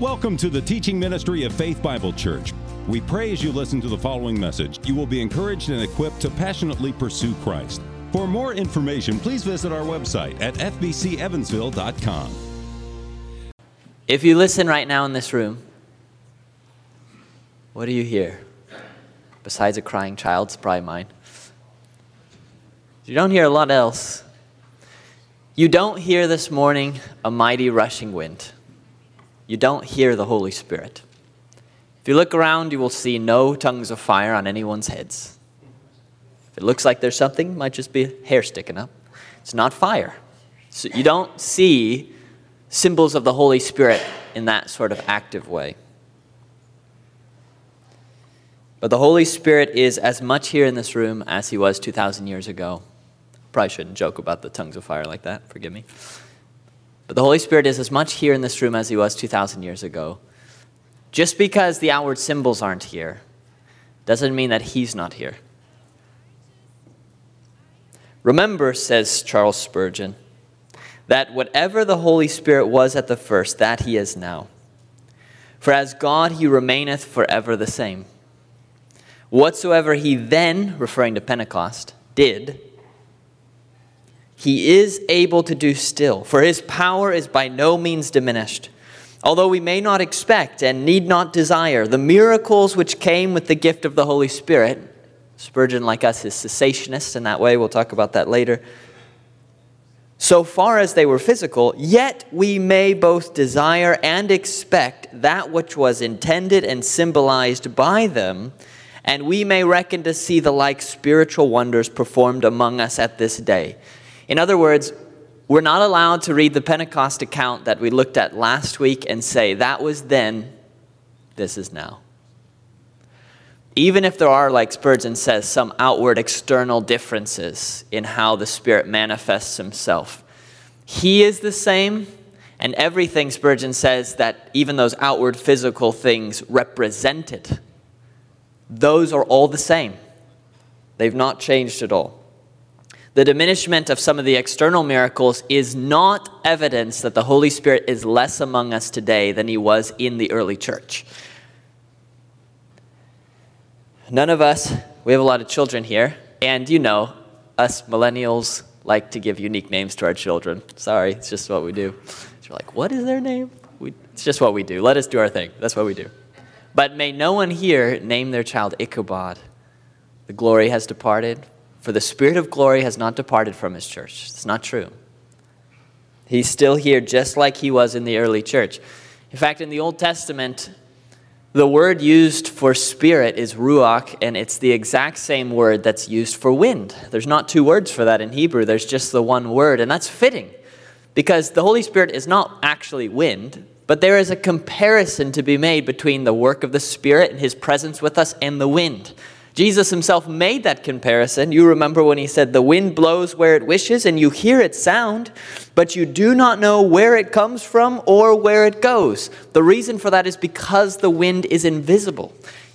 Welcome to the teaching ministry of Faith Bible Church. We pray as you listen to the following message, you will be encouraged and equipped to passionately pursue Christ. For more information, please visit our website at fbcevansville.com. If you listen right now in this room, what do you hear? Besides a crying child, it's probably mine. You don't hear a lot else. You don't hear this morning a mighty rushing wind you don't hear the Holy Spirit. If you look around, you will see no tongues of fire on anyone's heads. If it looks like there's something, might just be hair sticking up. It's not fire. So you don't see symbols of the Holy Spirit in that sort of active way. But the Holy Spirit is as much here in this room as he was 2,000 years ago. Probably shouldn't joke about the tongues of fire like that, forgive me. But the Holy Spirit is as much here in this room as he was 2,000 years ago. Just because the outward symbols aren't here doesn't mean that he's not here. Remember, says Charles Spurgeon, that whatever the Holy Spirit was at the first, that he is now. For as God, he remaineth forever the same. Whatsoever he then, referring to Pentecost, did, he is able to do still, for his power is by no means diminished. Although we may not expect and need not desire the miracles which came with the gift of the Holy Spirit, Spurgeon, like us, is cessationist in that way. We'll talk about that later. So far as they were physical, yet we may both desire and expect that which was intended and symbolized by them, and we may reckon to see the like spiritual wonders performed among us at this day. In other words, we're not allowed to read the Pentecost account that we looked at last week and say, that was then, this is now. Even if there are, like Spurgeon says, some outward external differences in how the Spirit manifests himself, he is the same, and everything, Spurgeon says, that even those outward physical things represented, those are all the same. They've not changed at all. The diminishment of some of the external miracles is not evidence that the Holy Spirit is less among us today than he was in the early church. None of us, we have a lot of children here, and you know, us millennials like to give unique names to our children. Sorry, it's just what we do. you're like, what is their name? We, it's just what we do. Let us do our thing. That's what we do. But may no one here name their child Ichabod. The glory has departed, for the Spirit of glory has not departed from his church. It's not true. He's still here just like he was in the early church. In fact, in the Old Testament, the word used for spirit is ruach, and it's the exact same word that's used for wind. There's not two words for that in Hebrew, there's just the one word, and that's fitting because the Holy Spirit is not actually wind, but there is a comparison to be made between the work of the Spirit and his presence with us and the wind. Jesus himself made that comparison. You remember when he said, The wind blows where it wishes, and you hear its sound, but you do not know where it comes from or where it goes. The reason for that is because the wind is invisible.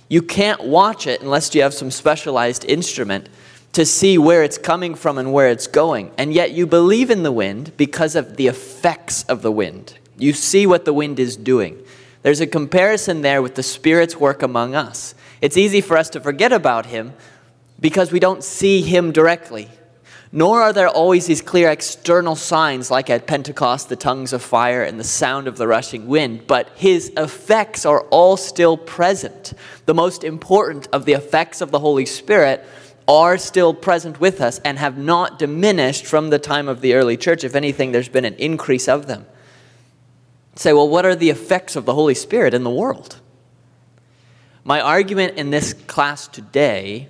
You can't watch it unless you have some specialized instrument to see where it's coming from and where it's going. And yet you believe in the wind because of the effects of the wind. You see what the wind is doing. There's a comparison there with the Spirit's work among us. It's easy for us to forget about him because we don't see him directly. Nor are there always these clear external signs like at Pentecost, the tongues of fire and the sound of the rushing wind, but his effects are all still present. The most important of the effects of the Holy Spirit are still present with us and have not diminished from the time of the early church. If anything, there's been an increase of them. Say, well, what are the effects of the Holy Spirit in the world? My argument in this class today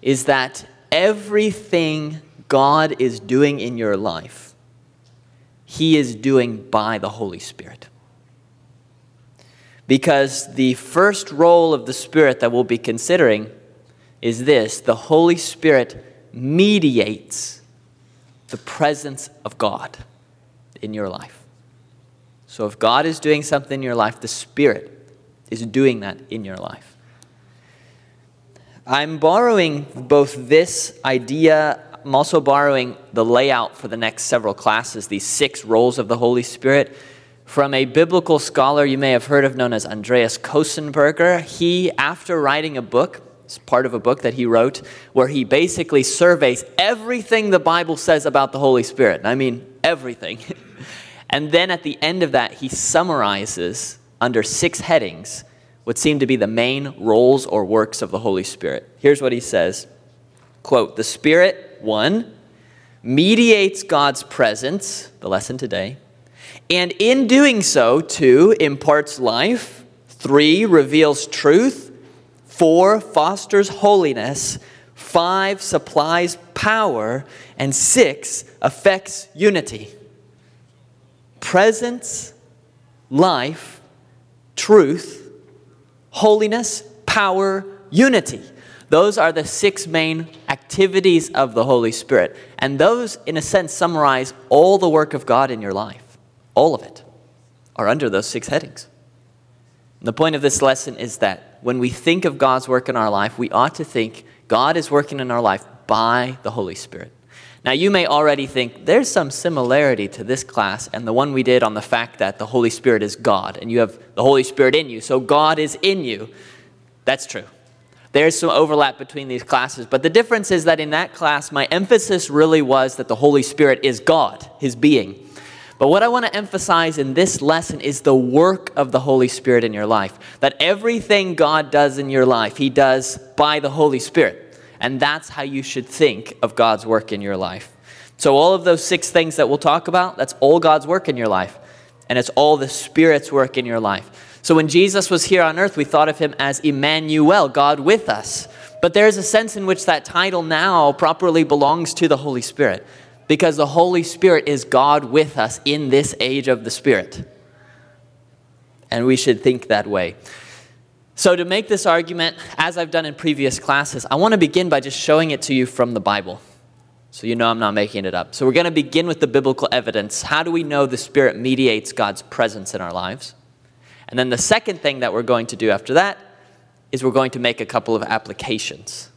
is that everything God is doing in your life, He is doing by the Holy Spirit. Because the first role of the Spirit that we'll be considering is this the Holy Spirit mediates the presence of God in your life. So if God is doing something in your life, the Spirit is doing that in your life. I'm borrowing both this idea, I'm also borrowing the layout for the next several classes, these six roles of the Holy Spirit, from a biblical scholar you may have heard of known as Andreas Köstenberger. He, after writing a book, it's part of a book that he wrote, where he basically surveys everything the Bible says about the Holy Spirit. I mean, everything. and then at the end of that, he summarizes under six headings what seem to be the main roles or works of the Holy Spirit. Here's what he says quote, The Spirit, one, mediates God's presence, the lesson today and in doing so, two, imparts life, three, reveals truth, four, fosters holiness, five, supplies power, and six, affects unity. Presence, life, truth, holiness, power, unity. Those are the six main activities of the Holy Spirit. And those, in a sense, summarize all the work of God in your life all of it, are under those six headings. And the point of this lesson is that when we think of God's work in our life, we ought to think God is working in our life by the Holy Spirit. Now, you may already think there's some similarity to this class and the one we did on the fact that the Holy Spirit is God and you have the Holy Spirit in you, so God is in you. That's true. There's some overlap between these classes, but the difference is that in that class, my emphasis really was that the Holy Spirit is God, His being. But what I want to emphasize in this lesson is the work of the Holy Spirit in your life. That everything God does in your life, He does by the Holy Spirit. And that's how you should think of God's work in your life. So, all of those six things that we'll talk about, that's all God's work in your life. And it's all the Spirit's work in your life. So, when Jesus was here on earth, we thought of Him as Emmanuel, God with us. But there is a sense in which that title now properly belongs to the Holy Spirit because the Holy Spirit is God with us in this age of the Spirit. And we should think that way. So, to make this argument, as I've done in previous classes, I want to begin by just showing it to you from the Bible. So, you know I'm not making it up. So, we're going to begin with the biblical evidence. How do we know the Spirit mediates God's presence in our lives? And then the second thing that we're going to do after that is we're going to make a couple of applications.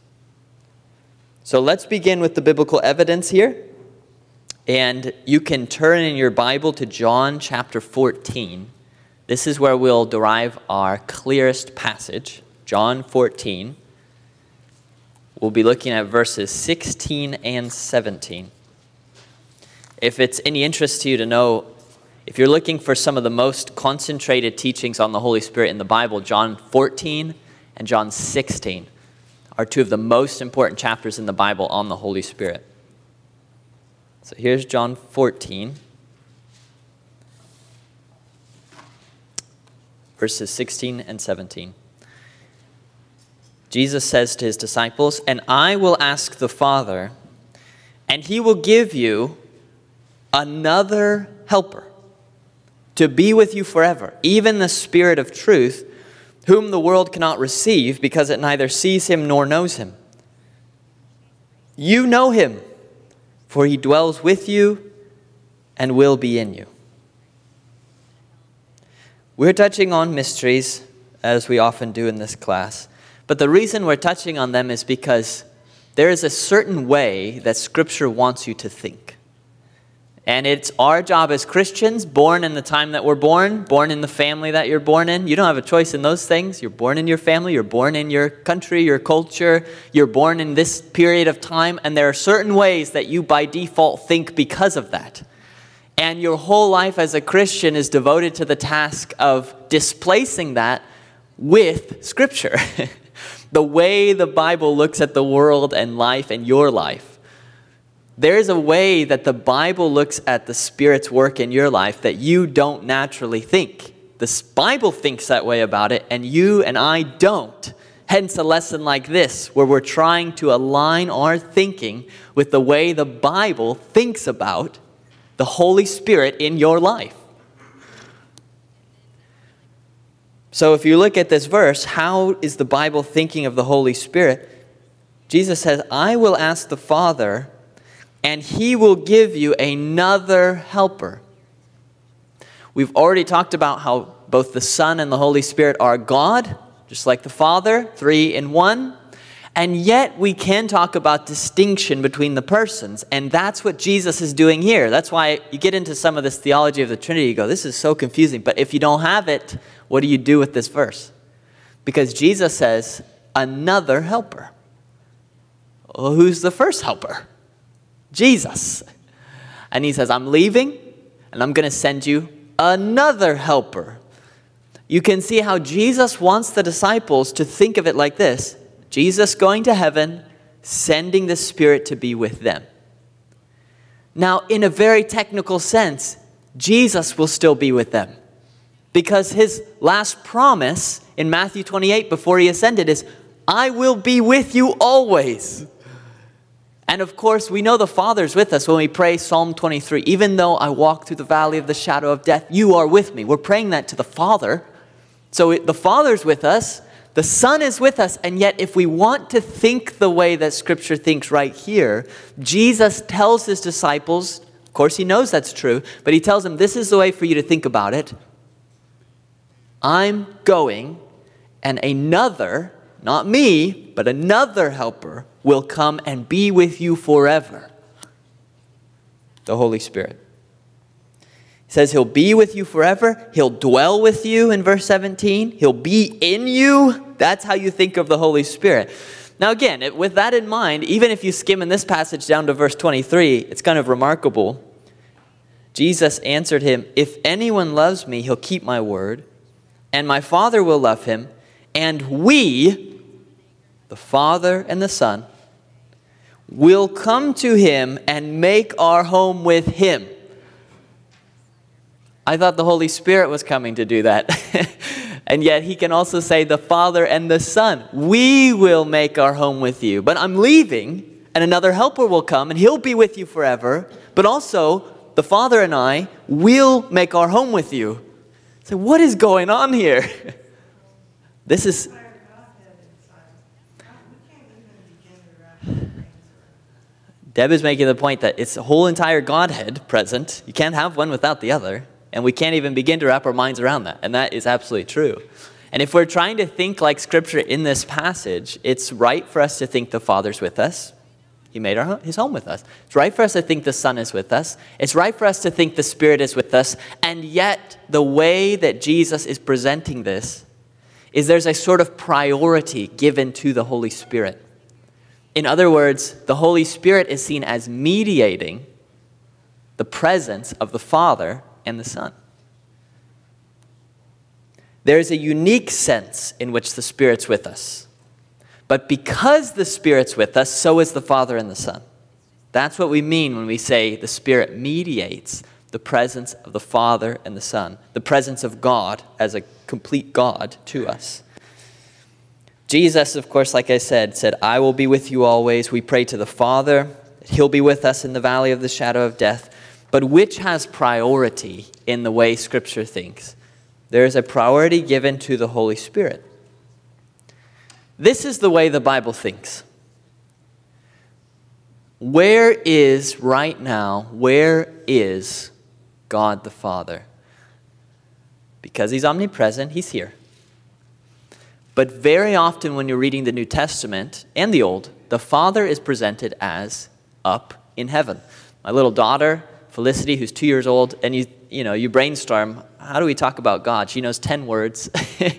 So, let's begin with the biblical evidence here. And you can turn in your Bible to John chapter 14. This is where we'll derive our clearest passage. John 14. We'll be looking at verses 16 and 17. If it's any interest to you to know, if you're looking for some of the most concentrated teachings on the Holy Spirit in the Bible, John 14 and John 16 are two of the most important chapters in the Bible on the Holy Spirit. So here's John 14, verses 16 and 17. Jesus says to his disciples, And I will ask the Father, and he will give you another helper to be with you forever, even the Spirit of truth, whom the world cannot receive because it neither sees him nor knows him. You know him for he dwells with you and will be in you. We're touching on mysteries, as we often do in this class, but the reason we're touching on them is because there is a certain way that Scripture wants you to think. And it's our job as Christians, born in the time that we're born, born in the family that you're born in. You don't have a choice in those things. You're born in your family, you're born in your country, your culture, you're born in this period of time, and there are certain ways that you by default think because of that. And your whole life as a Christian is devoted to the task of displacing that with Scripture. the way the Bible looks at the world and life and your life. There's a way that the Bible looks at the Spirit's work in your life that you don't naturally think. The Bible thinks that way about it, and you and I don't. Hence, a lesson like this, where we're trying to align our thinking with the way the Bible thinks about the Holy Spirit in your life. So, if you look at this verse, how is the Bible thinking of the Holy Spirit? Jesus says, I will ask the Father and he will give you another helper. We've already talked about how both the Son and the Holy Spirit are God, just like the Father, three in one. And yet, we can talk about distinction between the persons. And that's what Jesus is doing here. That's why you get into some of this theology of the Trinity. You go, this is so confusing. But if you don't have it, what do you do with this verse? Because Jesus says, another helper. Well, who's the first helper? Jesus. And he says, I'm leaving, and I'm going to send you another helper. You can see how Jesus wants the disciples to think of it like this Jesus going to heaven, sending the Spirit to be with them. Now, in a very technical sense, Jesus will still be with them because his last promise in Matthew 28 before he ascended is, I will be with you always. And of course, we know the Father's with us when we pray Psalm 23 even though I walk through the valley of the shadow of death, you are with me. We're praying that to the Father. So the Father's with us, the Son is with us, and yet if we want to think the way that Scripture thinks right here, Jesus tells his disciples, of course, he knows that's true, but he tells them, This is the way for you to think about it. I'm going, and another, not me, but another helper will come and be with you forever. The Holy Spirit. Says he'll be with you forever. He'll dwell with you in verse 17. He'll be in you. That's how you think of the Holy Spirit. Now, again, with that in mind, even if you skim in this passage down to verse 23, it's kind of remarkable. Jesus answered him, If anyone loves me, he'll keep my word, and my Father will love him, and we, the Father and the Son, will come to him and make our home with him. I thought the Holy Spirit was coming to do that. and yet he can also say, the Father and the Son, we will make our home with you. But I'm leaving, and another helper will come, and he'll be with you forever. But also, the Father and I will make our home with you. So, what is going on here? this is Deb is making the point that it's the whole entire Godhead present. You can't have one without the other. And we can't even begin to wrap our minds around that. And that is absolutely true. And if we're trying to think like Scripture in this passage, it's right for us to think the Father's with us. He made our, his home with us. It's right for us to think the Son is with us. It's right for us to think the Spirit is with us. And yet, the way that Jesus is presenting this is there's a sort of priority given to the Holy Spirit. In other words, the Holy Spirit is seen as mediating the presence of the Father and the Son. There is a unique sense in which the Spirit's with us. But because the Spirit's with us, so is the Father and the Son. That's what we mean when we say the Spirit mediates the presence of the Father and the Son, the presence of God as a complete God to us. Jesus, of course, like I said, said, I will be with you always. We pray to the Father, He'll be with us in the valley of the shadow of death. But which has priority in the way Scripture thinks? There is a priority given to the Holy Spirit. This is the way the Bible thinks. Where is, right now, where is God the Father? Because He's omnipresent, He's here. But very often, when you're reading the New Testament and the Old, the Father is presented as up in heaven. My little daughter, Felicity, who's two years old, and you, you know, you brainstorm, how do we talk about God? She knows 10 words.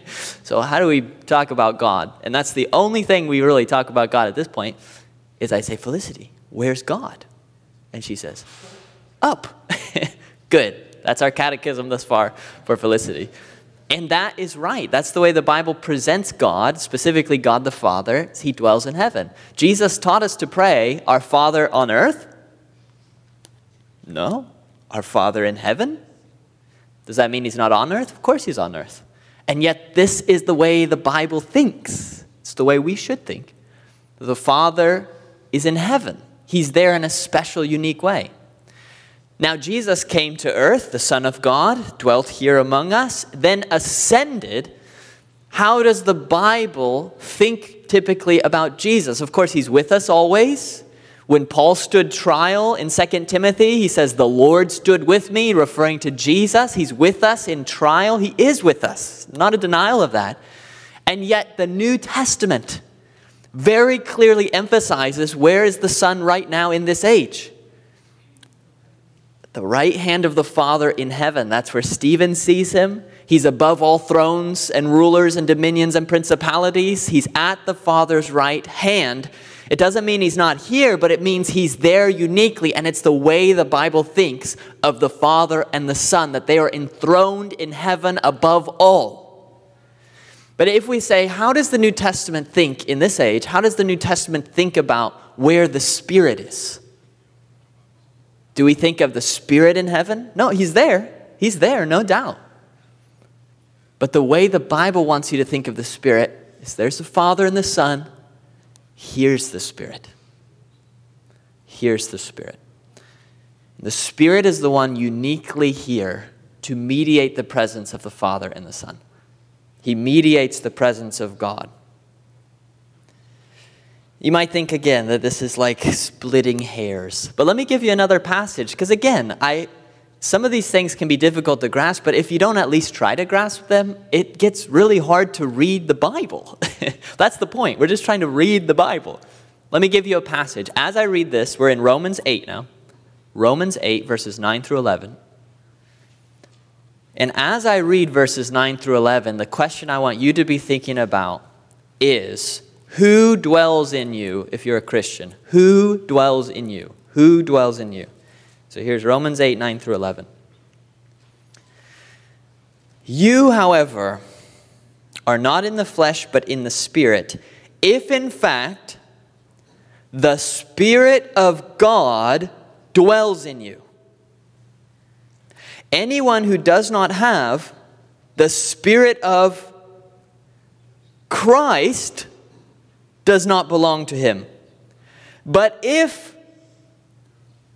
so, how do we talk about God? And that's the only thing we really talk about God at this point is I say, Felicity, where's God? And she says, up. Good. That's our catechism thus far for Felicity. And that is right. That's the way the Bible presents God, specifically God the Father. He dwells in heaven. Jesus taught us to pray, Our Father on earth. No. Our Father in heaven. Does that mean he's not on earth? Of course he's on earth. And yet, this is the way the Bible thinks. It's the way we should think. The Father is in heaven, he's there in a special, unique way. Now, Jesus came to earth, the Son of God, dwelt here among us, then ascended. How does the Bible think typically about Jesus? Of course, he's with us always. When Paul stood trial in 2 Timothy, he says, The Lord stood with me, referring to Jesus. He's with us in trial. He is with us. Not a denial of that. And yet, the New Testament very clearly emphasizes where is the Son right now in this age? The right hand of the Father in heaven. That's where Stephen sees him. He's above all thrones and rulers and dominions and principalities. He's at the Father's right hand. It doesn't mean he's not here, but it means he's there uniquely, and it's the way the Bible thinks of the Father and the Son, that they are enthroned in heaven above all. But if we say, how does the New Testament think in this age? How does the New Testament think about where the Spirit is? Do we think of the Spirit in heaven? No, He's there. He's there, no doubt. But the way the Bible wants you to think of the Spirit is there's the Father and the Son. Here's the Spirit. Here's the Spirit. The Spirit is the one uniquely here to mediate the presence of the Father and the Son. He mediates the presence of God. You might think again that this is like splitting hairs. But let me give you another passage because again, I some of these things can be difficult to grasp, but if you don't at least try to grasp them, it gets really hard to read the Bible. That's the point. We're just trying to read the Bible. Let me give you a passage. As I read this, we're in Romans 8 now. Romans 8, verses 9 through 11. And as I read verses 9 through 11, the question I want you to be thinking about is who dwells in you if you're a Christian? Who dwells in you? Who dwells in you? So here's Romans 8, 9 through 11. You, however, are not in the flesh, but in the Spirit, if in fact the Spirit of God dwells in you. Anyone who does not have the Spirit of Christ does not belong to him. But if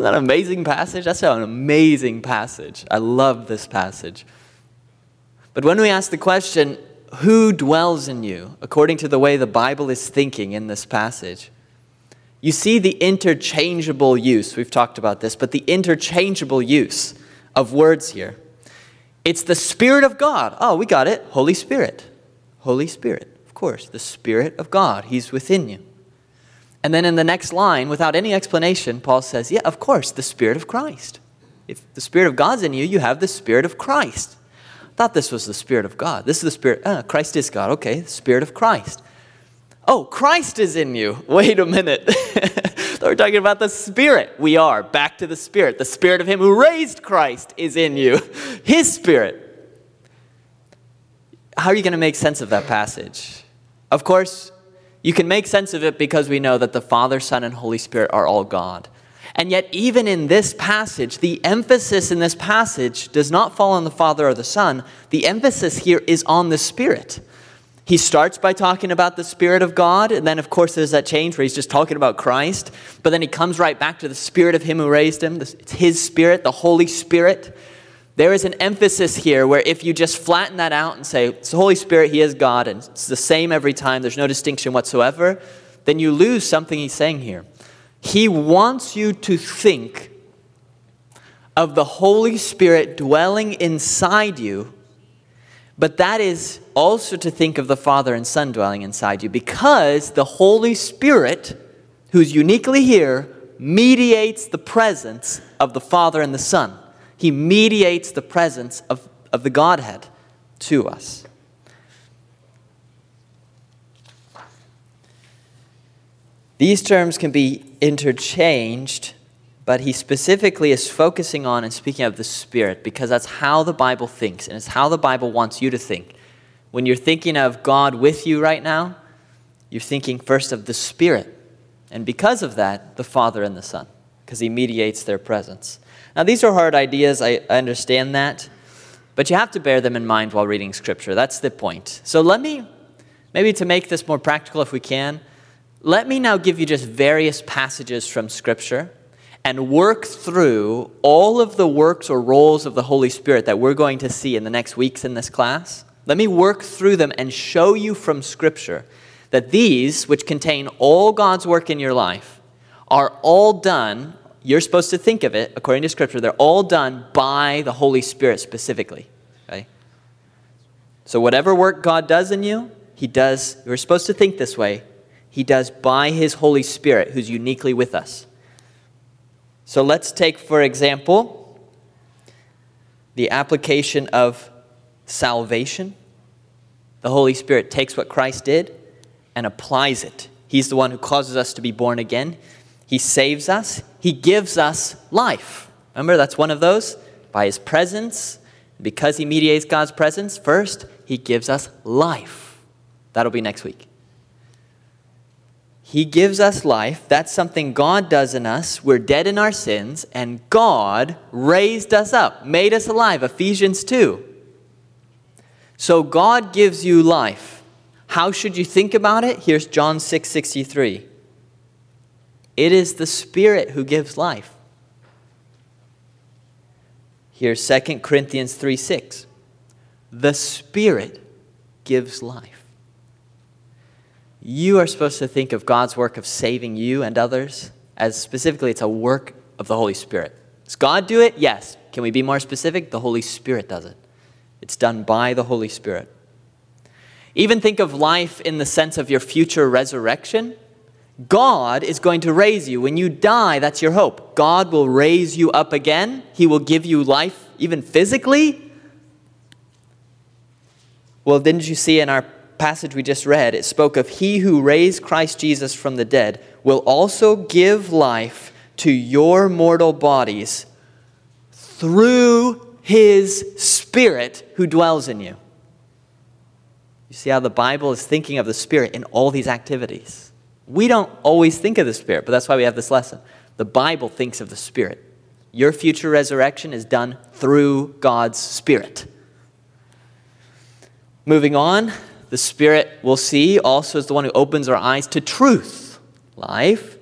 Isn't that an amazing passage? That's an amazing passage. I love this passage. But when we ask the question, who dwells in you, according to the way the Bible is thinking in this passage, you see the interchangeable use. We've talked about this, but the interchangeable use of words here. It's the Spirit of God. Oh, we got it. Holy Spirit. Holy Spirit. Of course, the Spirit of God. He's within you. And then in the next line, without any explanation, Paul says, Yeah, of course, the Spirit of Christ. If the Spirit of God's in you, you have the Spirit of Christ. I thought this was the Spirit of God. This is the Spirit. Uh, Christ is God. Okay, the Spirit of Christ. Oh, Christ is in you. Wait a minute. We're talking about the Spirit. We are. Back to the Spirit. The Spirit of Him who raised Christ is in you. His Spirit. How are you going to make sense of that passage? Of course, you can make sense of it because we know that the Father, Son, and Holy Spirit are all God. And yet, even in this passage, the emphasis in this passage does not fall on the Father or the Son. The emphasis here is on the Spirit. He starts by talking about the Spirit of God, and then, of course, there's that change where he's just talking about Christ, but then he comes right back to the Spirit of Him who raised him. It's His Spirit, the Holy Spirit. There is an emphasis here where if you just flatten that out and say, it's the Holy Spirit, He is God, and it's the same every time, there's no distinction whatsoever, then you lose something He's saying here. He wants you to think of the Holy Spirit dwelling inside you but that is also to think of the Father and Son dwelling inside you because the Holy Spirit, who's uniquely here, mediates the presence of the Father and the Son. He mediates the presence of, of the Godhead to us. These terms can be interchanged but he specifically is focusing on and speaking of the Spirit because that's how the Bible thinks and it's how the Bible wants you to think. When you're thinking of God with you right now, you're thinking first of the Spirit. And because of that, the Father and the Son, because he mediates their presence. Now, these are hard ideas, I, I understand that, but you have to bear them in mind while reading Scripture. That's the point. So, let me, maybe to make this more practical if we can, let me now give you just various passages from Scripture and work through all of the works or roles of the Holy Spirit that we're going to see in the next weeks in this class. Let me work through them and show you from Scripture that these, which contain all God's work in your life, are all done. You're supposed to think of it according to Scripture, they're all done by the Holy Spirit specifically. Okay? So, whatever work God does in you, He does, we're supposed to think this way, He does by His Holy Spirit, who's uniquely with us. So let's take, for example, the application of salvation. The Holy Spirit takes what Christ did and applies it. He's the one who causes us to be born again. He saves us, He gives us life. Remember, that's one of those. By His presence, because He mediates God's presence, first, He gives us life. That'll be next week. He gives us life. That's something God does in us. We're dead in our sins, and God raised us up, made us alive. Ephesians 2. So God gives you life. How should you think about it? Here's John 6 63. It is the Spirit who gives life. Here's 2 Corinthians 3 6. The Spirit gives life. You are supposed to think of God's work of saving you and others as specifically it's a work of the Holy Spirit. Does God do it? Yes. Can we be more specific? The Holy Spirit does it. It's done by the Holy Spirit. Even think of life in the sense of your future resurrection. God is going to raise you. When you die, that's your hope. God will raise you up again. He will give you life, even physically. Well, didn't you see in our passage we just read, it spoke of He who raised Christ Jesus from the dead will also give life to your mortal bodies through His Spirit who dwells in you. You see how the Bible is thinking of the Spirit in all these activities. We don't always think of the Spirit, but that's why we have this lesson. The Bible thinks of the Spirit. Your future resurrection is done through God's Spirit. Moving on, the Spirit, we'll see, also is the one who opens our eyes to truth. Life,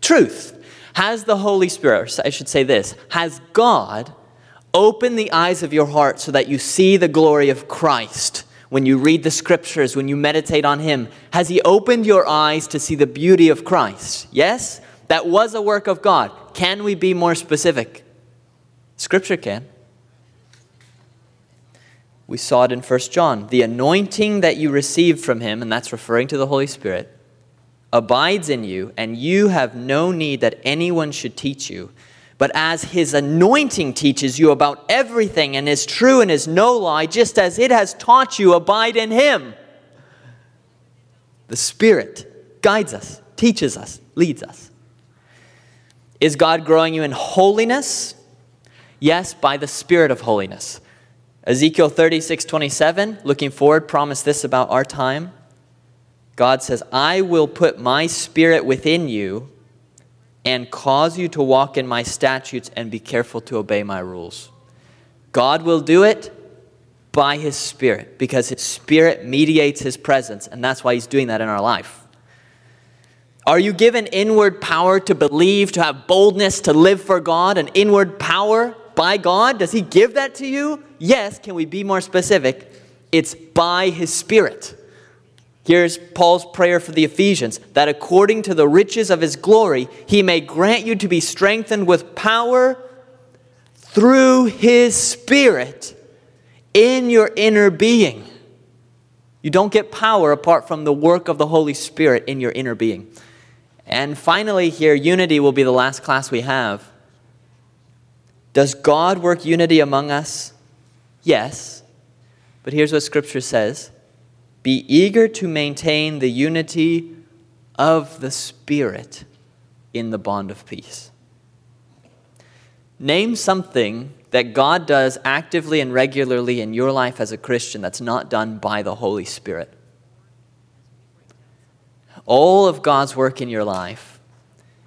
truth. Has the Holy Spirit, I should say this, has God opened the eyes of your heart so that you see the glory of Christ? When you read the scriptures, when you meditate on Him, has He opened your eyes to see the beauty of Christ? Yes? That was a work of God. Can we be more specific? Scripture can. We saw it in 1 John. The anointing that you received from him, and that's referring to the Holy Spirit, abides in you, and you have no need that anyone should teach you. But as his anointing teaches you about everything and is true and is no lie, just as it has taught you, abide in him. The Spirit guides us, teaches us, leads us. Is God growing you in holiness? Yes, by the Spirit of holiness. Ezekiel 36, 27, looking forward, promised this about our time. God says, I will put my spirit within you and cause you to walk in my statutes and be careful to obey my rules. God will do it by his spirit because his spirit mediates his presence, and that's why he's doing that in our life. Are you given inward power to believe, to have boldness, to live for God, an inward power by God? Does He give that to you? Yes. Can we be more specific? It's by His Spirit. Here's Paul's prayer for the Ephesians that according to the riches of His glory, He may grant you to be strengthened with power through His Spirit in your inner being. You don't get power apart from the work of the Holy Spirit in your inner being. And finally, here, unity will be the last class we have. Does God work unity among us? Yes. But here's what Scripture says Be eager to maintain the unity of the Spirit in the bond of peace. Name something that God does actively and regularly in your life as a Christian that's not done by the Holy Spirit. All of God's work in your life,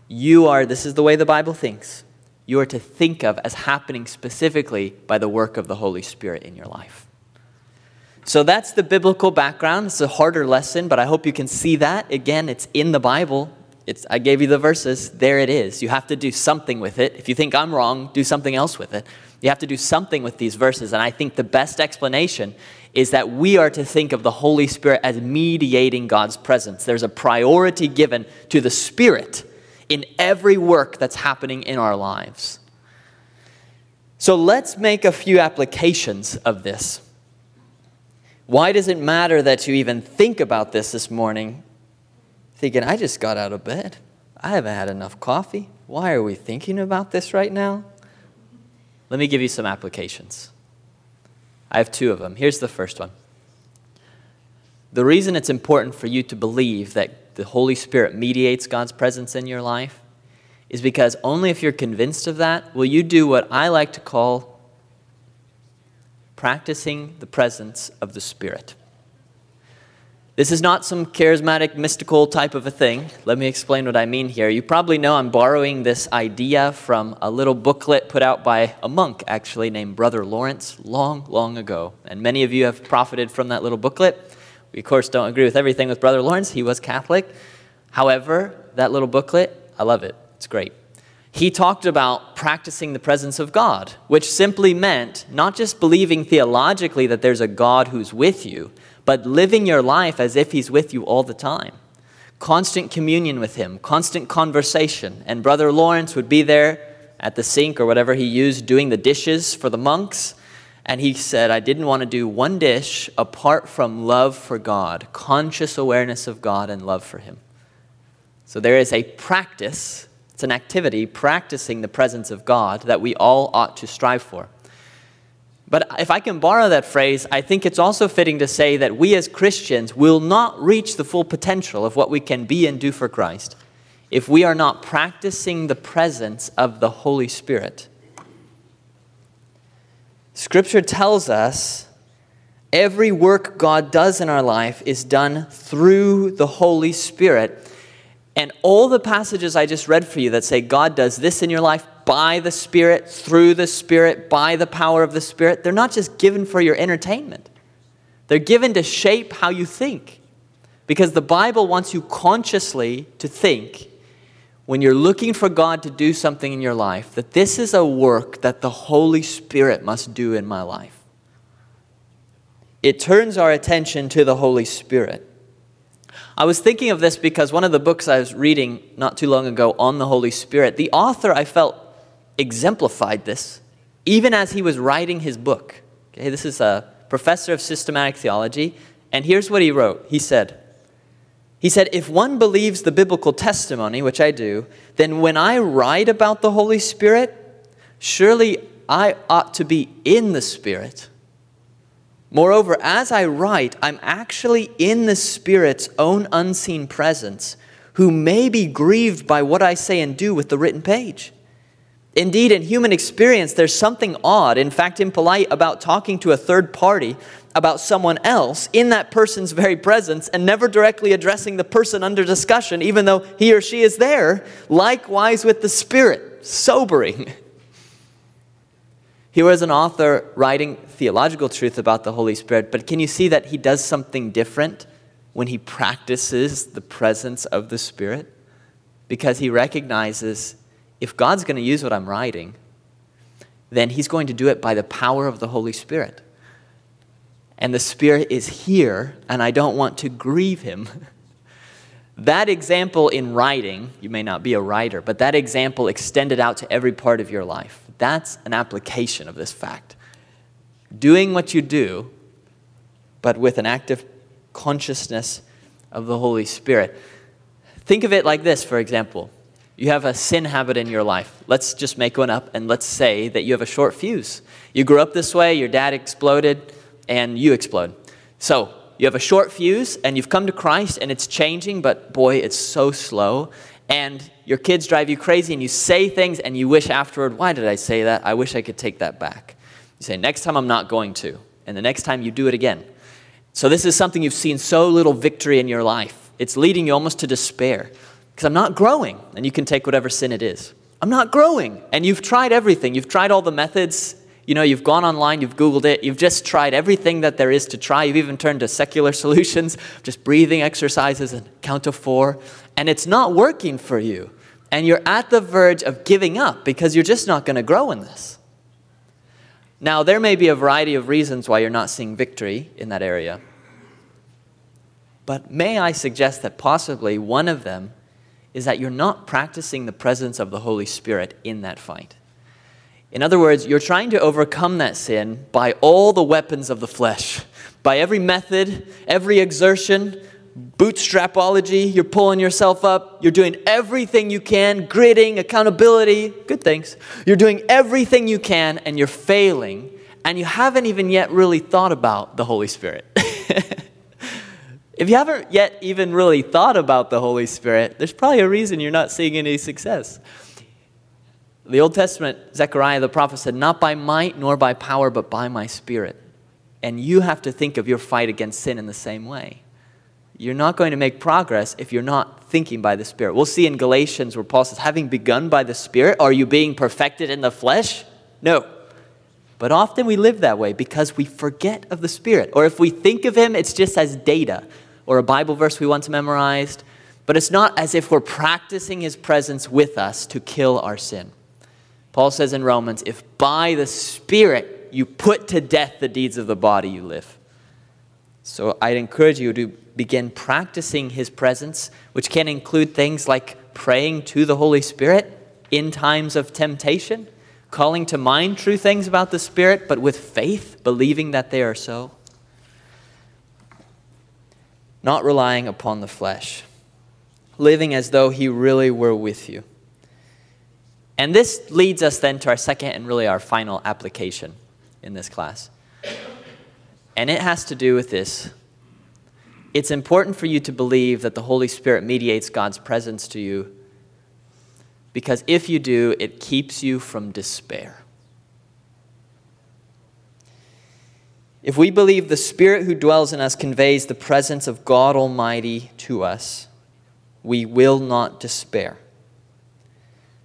you are, this is the way the Bible thinks, you are to think of as happening specifically by the work of the Holy Spirit in your life. So that's the biblical background. It's a harder lesson, but I hope you can see that. Again, it's in the Bible. It's, I gave you the verses. There it is. You have to do something with it. If you think I'm wrong, do something else with it. You have to do something with these verses. And I think the best explanation is that we are to think of the Holy Spirit as mediating God's presence. There's a priority given to the Spirit in every work that's happening in our lives. So let's make a few applications of this. Why does it matter that you even think about this this morning? Thinking, I just got out of bed. I haven't had enough coffee. Why are we thinking about this right now? Let me give you some applications. I have two of them. Here's the first one. The reason it's important for you to believe that the Holy Spirit mediates God's presence in your life is because only if you're convinced of that will you do what I like to call practicing the presence of the Spirit. This is not some charismatic, mystical type of a thing. Let me explain what I mean here. You probably know I'm borrowing this idea from a little booklet put out by a monk, actually, named Brother Lawrence, long, long ago. And many of you have profited from that little booklet. We, of course, don't agree with everything with Brother Lawrence. He was Catholic. However, that little booklet, I love it. It's great. He talked about practicing the presence of God, which simply meant not just believing theologically that there's a God who's with you but living your life as if He's with you all the time. Constant communion with Him, constant conversation. And Brother Lawrence would be there at the sink or whatever he used doing the dishes for the monks. And he said, I didn't want to do one dish apart from love for God, conscious awareness of God and love for Him. So there is a practice, it's an activity, practicing the presence of God that we all ought to strive for. But if I can borrow that phrase, I think it's also fitting to say that we as Christians will not reach the full potential of what we can be and do for Christ if we are not practicing the presence of the Holy Spirit. Scripture tells us every work God does in our life is done through the Holy Spirit. And all the passages I just read for you that say God does this in your life, by the Spirit, through the Spirit, by the power of the Spirit, they're not just given for your entertainment. They're given to shape how you think. Because the Bible wants you consciously to think when you're looking for God to do something in your life that this is a work that the Holy Spirit must do in my life. It turns our attention to the Holy Spirit. I was thinking of this because one of the books I was reading not too long ago on the Holy Spirit, the author I felt exemplified this even as he was writing his book. Okay, this is a professor of systematic theology, and here's what he wrote. He said, he said, if one believes the biblical testimony, which I do, then when I write about the Holy Spirit, surely I ought to be in the Spirit. Moreover, as I write, I'm actually in the Spirit's own unseen presence, who may be grieved by what I say and do with the written page. Indeed, in human experience, there's something odd, in fact, impolite, about talking to a third party about someone else in that person's very presence and never directly addressing the person under discussion, even though he or she is there. Likewise with the Spirit, sobering. Here was an author writing theological truth about the Holy Spirit, but can you see that he does something different when he practices the presence of the Spirit? Because he recognizes if God's going to use what I'm writing, then He's going to do it by the power of the Holy Spirit. And the Spirit is here, and I don't want to grieve Him. that example in writing, you may not be a writer, but that example extended out to every part of your life. That's an application of this fact. Doing what you do, but with an active consciousness of the Holy Spirit. Think of it like this, for example. You have a sin habit in your life. Let's just make one up and let's say that you have a short fuse. You grew up this way, your dad exploded, and you explode. So, you have a short fuse and you've come to Christ and it's changing, but boy, it's so slow. And your kids drive you crazy and you say things and you wish afterward, why did I say that? I wish I could take that back. You say, next time I'm not going to. And the next time you do it again. So, this is something you've seen so little victory in your life. It's leading you almost to despair. Because I'm not growing, and you can take whatever sin it is. I'm not growing, and you've tried everything. You've tried all the methods. You know, you've gone online, you've Googled it, you've just tried everything that there is to try. You've even turned to secular solutions, just breathing exercises and count to four, and it's not working for you. And you're at the verge of giving up because you're just not going to grow in this. Now, there may be a variety of reasons why you're not seeing victory in that area. But may I suggest that possibly one of them is that you're not practicing the presence of the Holy Spirit in that fight. In other words, you're trying to overcome that sin by all the weapons of the flesh, by every method, every exertion, bootstrapology, you're pulling yourself up, you're doing everything you can, gritting, accountability, good things. You're doing everything you can and you're failing, and you haven't even yet really thought about the Holy Spirit. if you haven't yet even really thought about the Holy Spirit, there's probably a reason you're not seeing any success. The Old Testament, Zechariah the prophet said, Not by might nor by power, but by my spirit. And you have to think of your fight against sin in the same way. You're not going to make progress if you're not thinking by the Spirit. We'll see in Galatians where Paul says, Having begun by the Spirit, are you being perfected in the flesh? No. But often we live that way because we forget of the Spirit. Or if we think of Him, it's just as data or a Bible verse we once memorized. But it's not as if we're practicing His presence with us to kill our sin. Paul says in Romans, if by the Spirit you put to death the deeds of the body, you live. So I'd encourage you to begin practicing His presence, which can include things like praying to the Holy Spirit in times of temptation, calling to mind true things about the Spirit, but with faith, believing that they are so. Not relying upon the flesh, living as though He really were with you. And this leads us then to our second and really our final application in this class. And it has to do with this. It's important for you to believe that the Holy Spirit mediates God's presence to you because if you do, it keeps you from despair. If we believe the Spirit who dwells in us conveys the presence of God Almighty to us, we will not despair.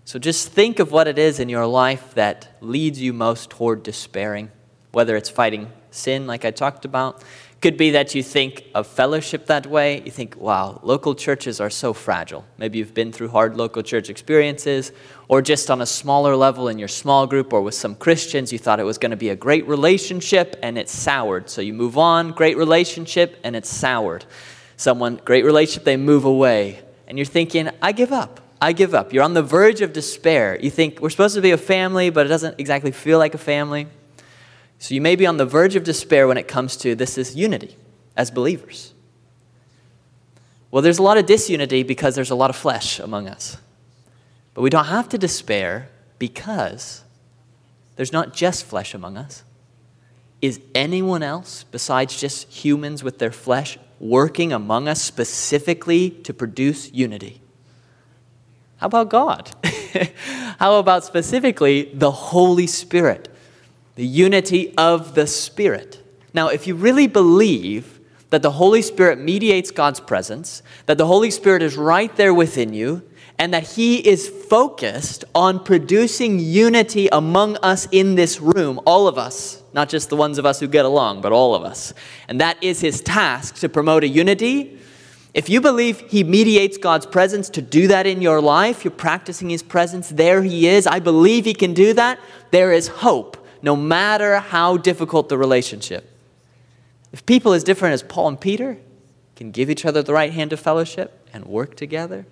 So just think of what it is in your life that leads you most toward despairing, whether it's fighting sin, like I talked about. Could be that you think of fellowship that way. You think, wow, local churches are so fragile. Maybe you've been through hard local church experiences, or just on a smaller level in your small group or with some Christians, you thought it was going to be a great relationship and it's soured. So you move on, great relationship, and it's soured. Someone, great relationship, they move away. And you're thinking, I give up. I give up. You're on the verge of despair. You think we're supposed to be a family, but it doesn't exactly feel like a family. So you may be on the verge of despair when it comes to this is unity as believers. Well, there's a lot of disunity because there's a lot of flesh among us. But we don't have to despair because there's not just flesh among us. Is anyone else besides just humans with their flesh working among us specifically to produce unity? How about God? How about specifically the Holy Spirit? The unity of the Spirit. Now, if you really believe that the Holy Spirit mediates God's presence, that the Holy Spirit is right there within you, and that He is focused on producing unity among us in this room, all of us, not just the ones of us who get along, but all of us. And that is His task to promote a unity if you believe He mediates God's presence to do that in your life, you're practicing His presence, there He is. I believe He can do that. There is hope, no matter how difficult the relationship. If people as different as Paul and Peter can give each other the right hand of fellowship and work together,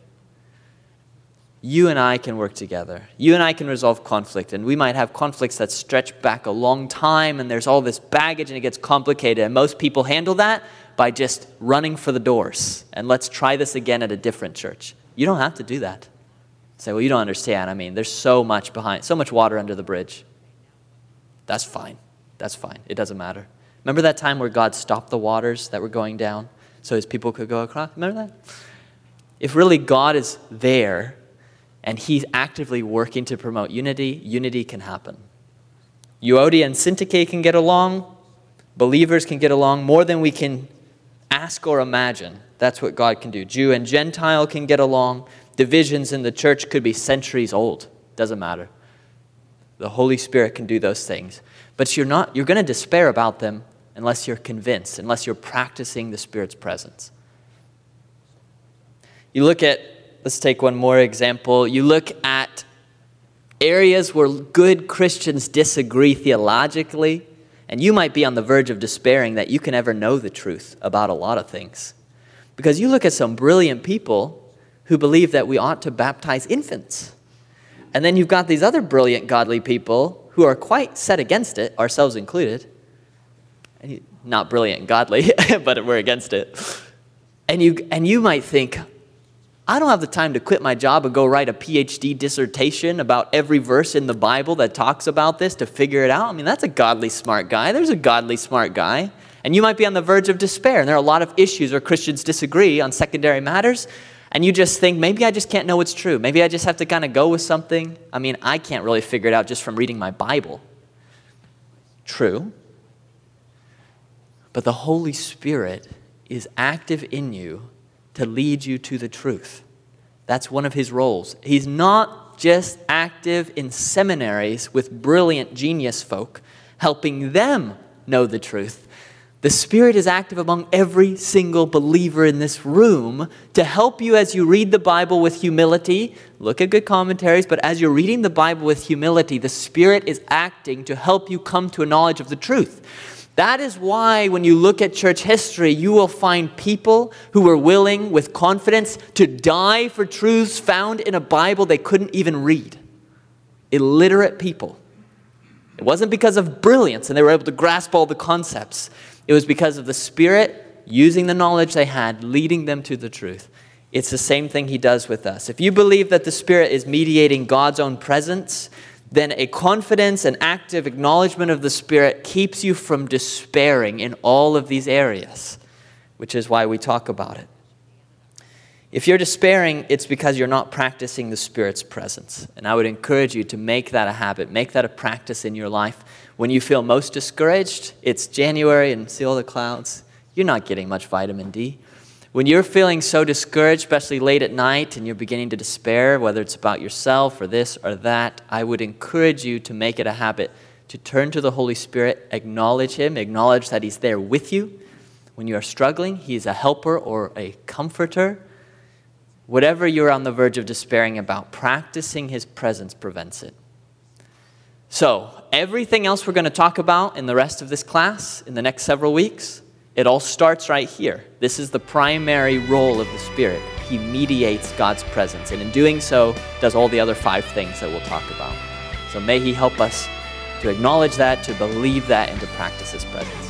you and I can work together. You and I can resolve conflict. And we might have conflicts that stretch back a long time, and there's all this baggage, and it gets complicated. And most people handle that by just running for the doors and let's try this again at a different church. You don't have to do that. Say, well, you don't understand. I mean, there's so much behind, so much water under the bridge. That's fine. That's fine. It doesn't matter. Remember that time where God stopped the waters that were going down so his people could go across? Remember that? If really God is there and he's actively working to promote unity, unity can happen. Euodia and Syntyche can get along. Believers can get along more than we can ask or imagine. That's what God can do. Jew and Gentile can get along. Divisions in the church could be centuries old. Doesn't matter. The Holy Spirit can do those things. But you're not you're going to despair about them unless you're convinced, unless you're practicing the Spirit's presence. You look at let's take one more example. You look at areas where good Christians disagree theologically, and you might be on the verge of despairing that you can ever know the truth about a lot of things. Because you look at some brilliant people who believe that we ought to baptize infants. And then you've got these other brilliant godly people who are quite set against it, ourselves included. Not brilliant godly, but we're against it. And you, and you might think, I don't have the time to quit my job and go write a PhD dissertation about every verse in the Bible that talks about this to figure it out. I mean, that's a godly smart guy. There's a godly smart guy. And you might be on the verge of despair. And there are a lot of issues where Christians disagree on secondary matters. And you just think, maybe I just can't know what's true. Maybe I just have to kind of go with something. I mean, I can't really figure it out just from reading my Bible. True. But the Holy Spirit is active in you to lead you to the truth. That's one of his roles. He's not just active in seminaries with brilliant genius folk, helping them know the truth. The Spirit is active among every single believer in this room to help you as you read the Bible with humility. Look at good commentaries, but as you're reading the Bible with humility, the Spirit is acting to help you come to a knowledge of the truth. That is why, when you look at church history, you will find people who were willing, with confidence, to die for truths found in a Bible they couldn't even read. Illiterate people. It wasn't because of brilliance and they were able to grasp all the concepts, it was because of the Spirit using the knowledge they had, leading them to the truth. It's the same thing He does with us. If you believe that the Spirit is mediating God's own presence, then a confidence and active acknowledgement of the Spirit keeps you from despairing in all of these areas, which is why we talk about it. If you're despairing, it's because you're not practicing the Spirit's presence. And I would encourage you to make that a habit, make that a practice in your life. When you feel most discouraged, it's January and see all the clouds. You're not getting much vitamin D. When you're feeling so discouraged, especially late at night, and you're beginning to despair, whether it's about yourself or this or that, I would encourage you to make it a habit to turn to the Holy Spirit, acknowledge Him, acknowledge that He's there with you. When you are struggling, He is a helper or a comforter. Whatever you're on the verge of despairing about, practicing His presence prevents it. So, everything else we're going to talk about in the rest of this class in the next several weeks it all starts right here. This is the primary role of the Spirit. He mediates God's presence, and in doing so, does all the other five things that we'll talk about. So may He help us to acknowledge that, to believe that, and to practice His presence.